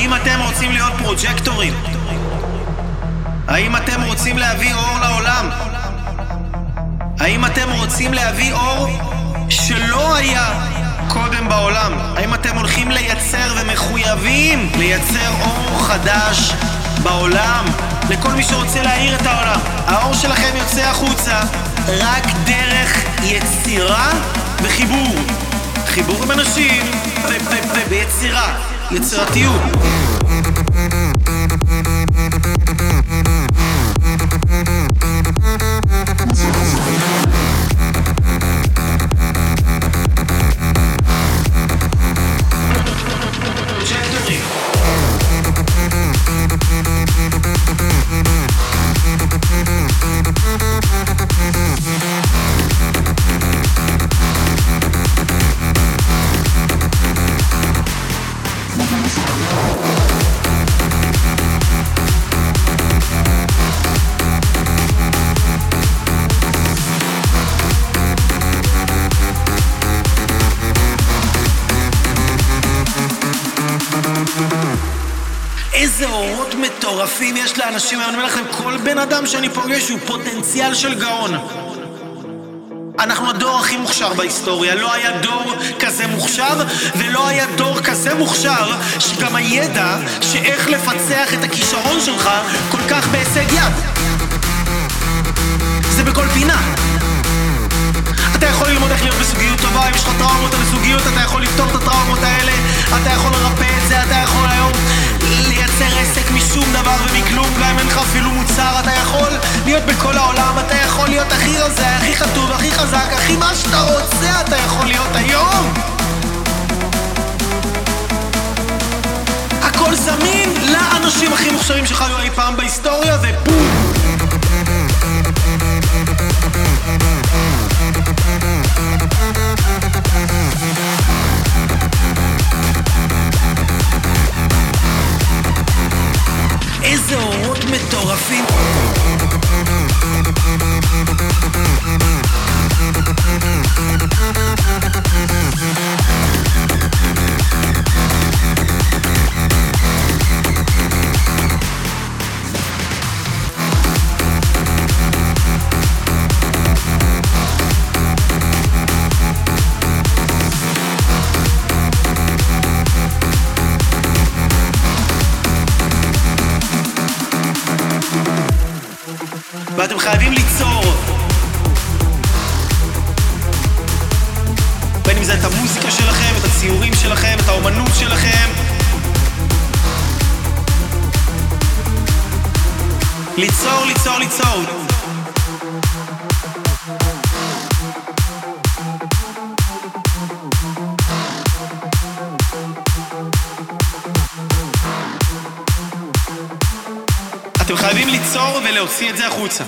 האם אתם רוצים להיות פרוג'קטורים? האם אתם רוצים להביא אור לעולם? האם אתם רוצים להביא אור שלא היה קודם בעולם? האם אתם הולכים לייצר ומחויבים לייצר אור חדש בעולם? לכל מי שרוצה להאיר את העולם. האור שלכם יוצא החוצה רק דרך יצירה וחיבור. חיבור עם אנשים ויצירה, יצירתיות. מטורפים יש לאנשים אני אומר לכם, כל בן אדם שאני פוגש הוא פוטנציאל של גאון. אנחנו הדור הכי מוכשר בהיסטוריה. לא היה דור כזה מוכשר, ולא היה דור כזה מוכשר, שגם הידע שאיך לפצח את הכישרון שלך כל כך בהישג יד. זה בכל פינה. אתה יכול ללמוד איך להיות בזוגיות טובה, אם יש לך טראומות על זוגיות, אתה יכול לפתור את הטראומות האלה, אתה יכול לרפא את זה, אתה יכול היום לייצר עסק משום דבר ומכלום, גם אם אין לך אפילו מוצר, אתה יכול להיות בכל העולם, אתה יכול להיות הכי רזה, הכי חטוב, הכי חזק, הכי מה שאתה רוצה, אתה יכול להיות היום! הכל זמין לאנשים הכי מוכשרים שחיו אי פעם בהיסטוריה, ובום! איזה אורות מטורפים ואתם חייבים ליצור. בין אם זה את המוזיקה שלכם, את הציורים שלכם, את האומנות שלכם. ליצור, ליצור, ליצור אתם חייבים ליצור ולהוציא את זה החוצה!